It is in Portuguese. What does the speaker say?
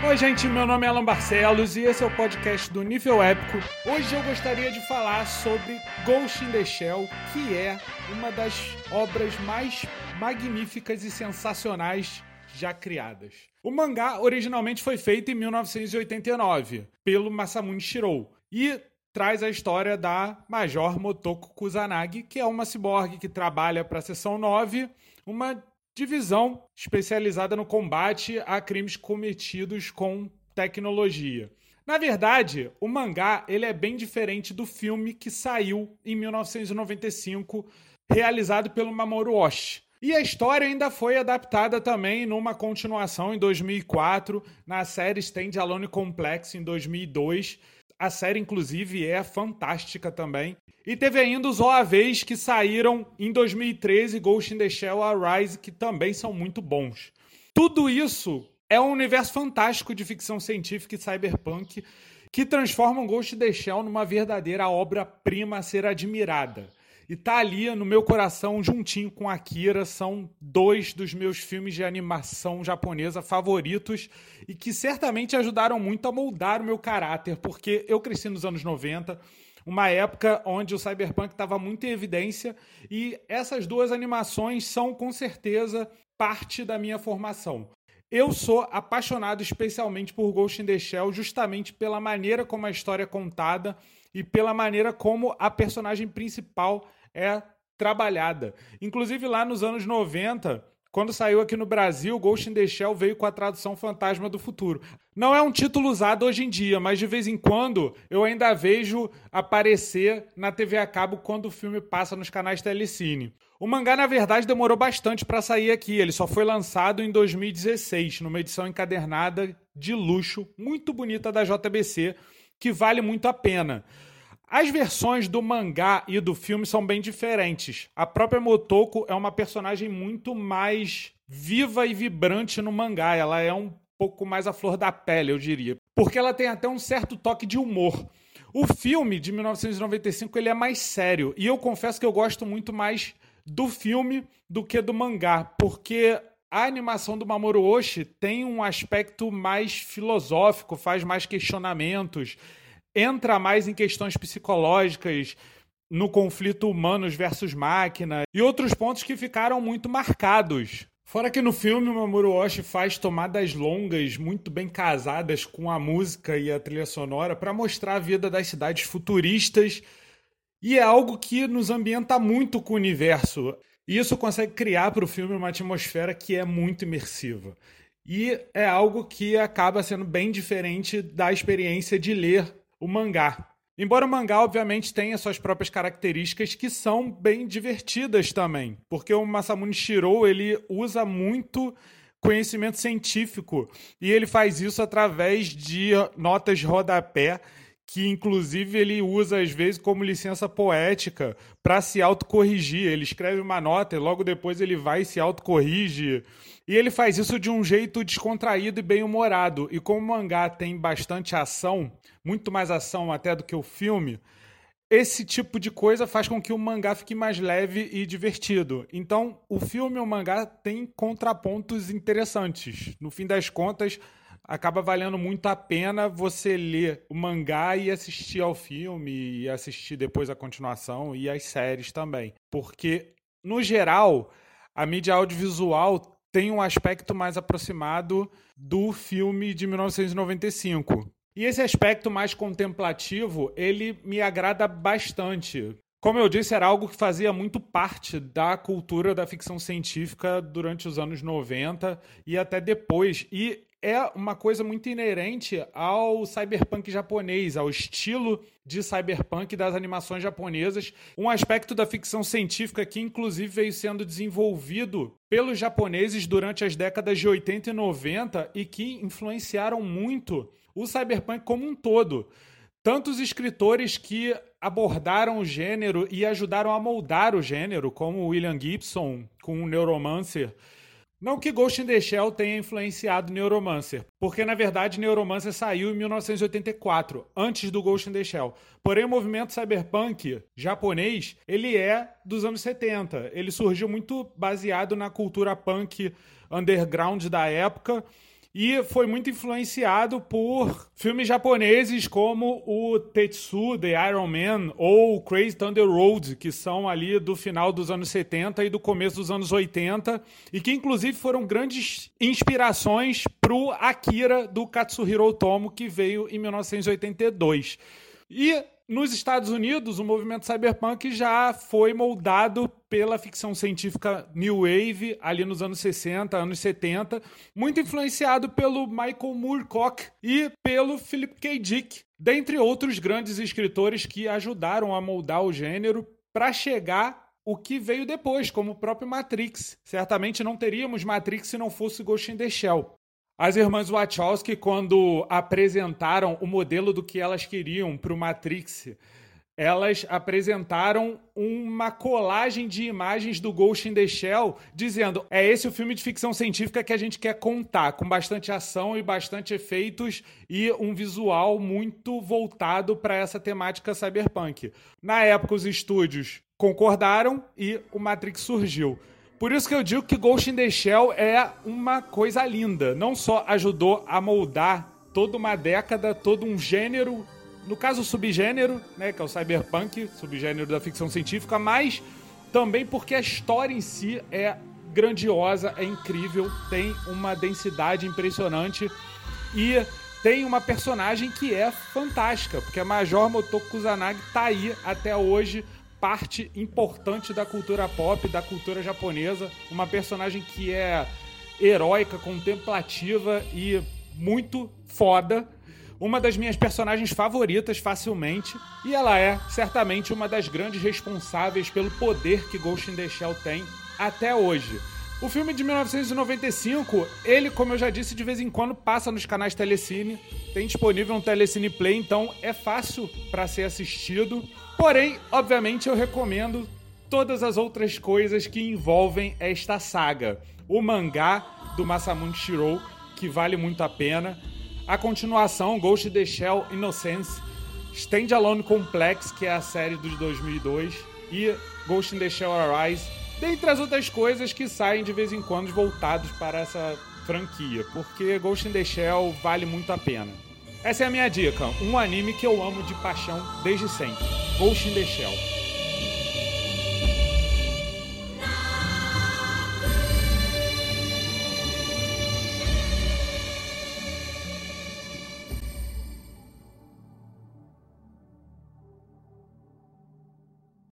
Oi, gente, meu nome é Alan Barcelos e esse é o podcast do Nível Épico. Hoje eu gostaria de falar sobre Ghost in the Shell, que é uma das obras mais magníficas e sensacionais já criadas. O mangá originalmente foi feito em 1989 pelo Masamune Shirou e traz a história da Major Motoko Kusanagi, que é uma ciborgue que trabalha para a seção 9, uma divisão especializada no combate a crimes cometidos com tecnologia. Na verdade, o mangá ele é bem diferente do filme que saiu em 1995, realizado pelo Mamoru Oshii. E a história ainda foi adaptada também numa continuação em 2004, na série Stand Alone Complex em 2002. A série, inclusive, é fantástica também. E teve ainda os OAVs que saíram em 2013, Ghost in the Shell Arise, que também são muito bons. Tudo isso é um universo fantástico de ficção científica e cyberpunk que transformam Ghost in the Shell numa verdadeira obra-prima a ser admirada. E tá ali no meu coração, juntinho com Akira, são dois dos meus filmes de animação japonesa favoritos e que certamente ajudaram muito a moldar o meu caráter, porque eu cresci nos anos 90, uma época onde o cyberpunk estava muito em evidência e essas duas animações são com certeza parte da minha formação. Eu sou apaixonado especialmente por Ghost in the Shell justamente pela maneira como a história é contada e pela maneira como a personagem principal é trabalhada. Inclusive lá nos anos 90, quando saiu aqui no Brasil, Ghost in the Shell veio com a tradução Fantasma do Futuro. Não é um título usado hoje em dia, mas de vez em quando eu ainda vejo aparecer na TV a cabo quando o filme passa nos canais Telecine. O mangá, na verdade, demorou bastante para sair aqui. Ele só foi lançado em 2016, numa edição encadernada de luxo, muito bonita da JBC, que vale muito a pena. As versões do mangá e do filme são bem diferentes. A própria Motoko é uma personagem muito mais viva e vibrante no mangá. Ela é um pouco mais a flor da pele, eu diria. Porque ela tem até um certo toque de humor. O filme de 1995 ele é mais sério. E eu confesso que eu gosto muito mais do filme do que do mangá. Porque a animação do Mamoru Oshii tem um aspecto mais filosófico, faz mais questionamentos entra mais em questões psicológicas, no conflito humanos versus máquina e outros pontos que ficaram muito marcados. Fora que no filme o Mamoru Oshii faz tomadas longas, muito bem casadas com a música e a trilha sonora para mostrar a vida das cidades futuristas e é algo que nos ambienta muito com o universo. E isso consegue criar para o filme uma atmosfera que é muito imersiva. E é algo que acaba sendo bem diferente da experiência de ler o mangá. Embora o mangá, obviamente, tenha suas próprias características que são bem divertidas também, porque o Masamune Shirou ele usa muito conhecimento científico e ele faz isso através de notas rodapé que inclusive ele usa às vezes como licença poética para se autocorrigir. Ele escreve uma nota e logo depois ele vai e se autocorrige. E ele faz isso de um jeito descontraído e bem-humorado. E como o mangá tem bastante ação, muito mais ação até do que o filme, esse tipo de coisa faz com que o mangá fique mais leve e divertido. Então, o filme e o mangá têm contrapontos interessantes. No fim das contas, acaba valendo muito a pena você ler o mangá e assistir ao filme e assistir depois a continuação e as séries também. Porque, no geral, a mídia audiovisual tem um aspecto mais aproximado do filme de 1995. E esse aspecto mais contemplativo, ele me agrada bastante. Como eu disse, era algo que fazia muito parte da cultura da ficção científica durante os anos 90 e até depois. E é uma coisa muito inerente ao cyberpunk japonês, ao estilo de cyberpunk das animações japonesas, um aspecto da ficção científica que inclusive veio sendo desenvolvido pelos japoneses durante as décadas de 80 e 90 e que influenciaram muito o cyberpunk como um todo. Tantos escritores que abordaram o gênero e ajudaram a moldar o gênero, como William Gibson com o Neuromancer, não que Ghost in the Shell tenha influenciado Neuromancer, porque na verdade Neuromancer saiu em 1984, antes do Ghost in the Shell. Porém, o movimento cyberpunk japonês, ele é dos anos 70. Ele surgiu muito baseado na cultura punk underground da época e foi muito influenciado por filmes japoneses como o Tetsu, The Iron Man ou Crazy Thunder Road, que são ali do final dos anos 70 e do começo dos anos 80 e que inclusive foram grandes inspirações para o Akira do Katsuhiro Otomo que veio em 1982. E nos Estados Unidos, o movimento cyberpunk já foi moldado pela ficção científica New Wave, ali nos anos 60, anos 70, muito influenciado pelo Michael Moorcock e pelo Philip K. Dick, dentre outros grandes escritores que ajudaram a moldar o gênero para chegar o que veio depois, como o próprio Matrix. Certamente não teríamos Matrix se não fosse Ghost in the Shell. As irmãs Wachowski, quando apresentaram o modelo do que elas queriam para o Matrix, elas apresentaram uma colagem de imagens do Ghost in the Shell, dizendo: é esse o filme de ficção científica que a gente quer contar, com bastante ação e bastante efeitos e um visual muito voltado para essa temática cyberpunk. Na época, os estúdios concordaram e o Matrix surgiu. Por isso que eu digo que Ghost in the Shell é uma coisa linda. Não só ajudou a moldar toda uma década, todo um gênero, no caso subgênero, né, que é o cyberpunk, subgênero da ficção científica, mas também porque a história em si é grandiosa, é incrível, tem uma densidade impressionante e tem uma personagem que é fantástica, porque a Major Motoko Kusanagi tá aí até hoje parte importante da cultura pop, da cultura japonesa, uma personagem que é heróica, contemplativa e muito foda. Uma das minhas personagens favoritas, facilmente, e ela é certamente uma das grandes responsáveis pelo poder que Ghost in the Shell tem até hoje. O filme de 1995, ele, como eu já disse, de vez em quando passa nos canais Telecine. Tem disponível um Telecine Play, então é fácil para ser assistido. Porém, obviamente, eu recomendo todas as outras coisas que envolvem esta saga. O mangá do Masamune Shirou, que vale muito a pena. A continuação, Ghost in the Shell Innocence. Standalone Complex, que é a série dos 2002. E Ghost in the Shell Arise. Dentre as outras coisas que saem de vez em quando voltados para essa franquia. Porque Ghost in the Shell vale muito a pena. Essa é a minha dica, um anime que eu amo de paixão desde sempre. Ghost in the Shell.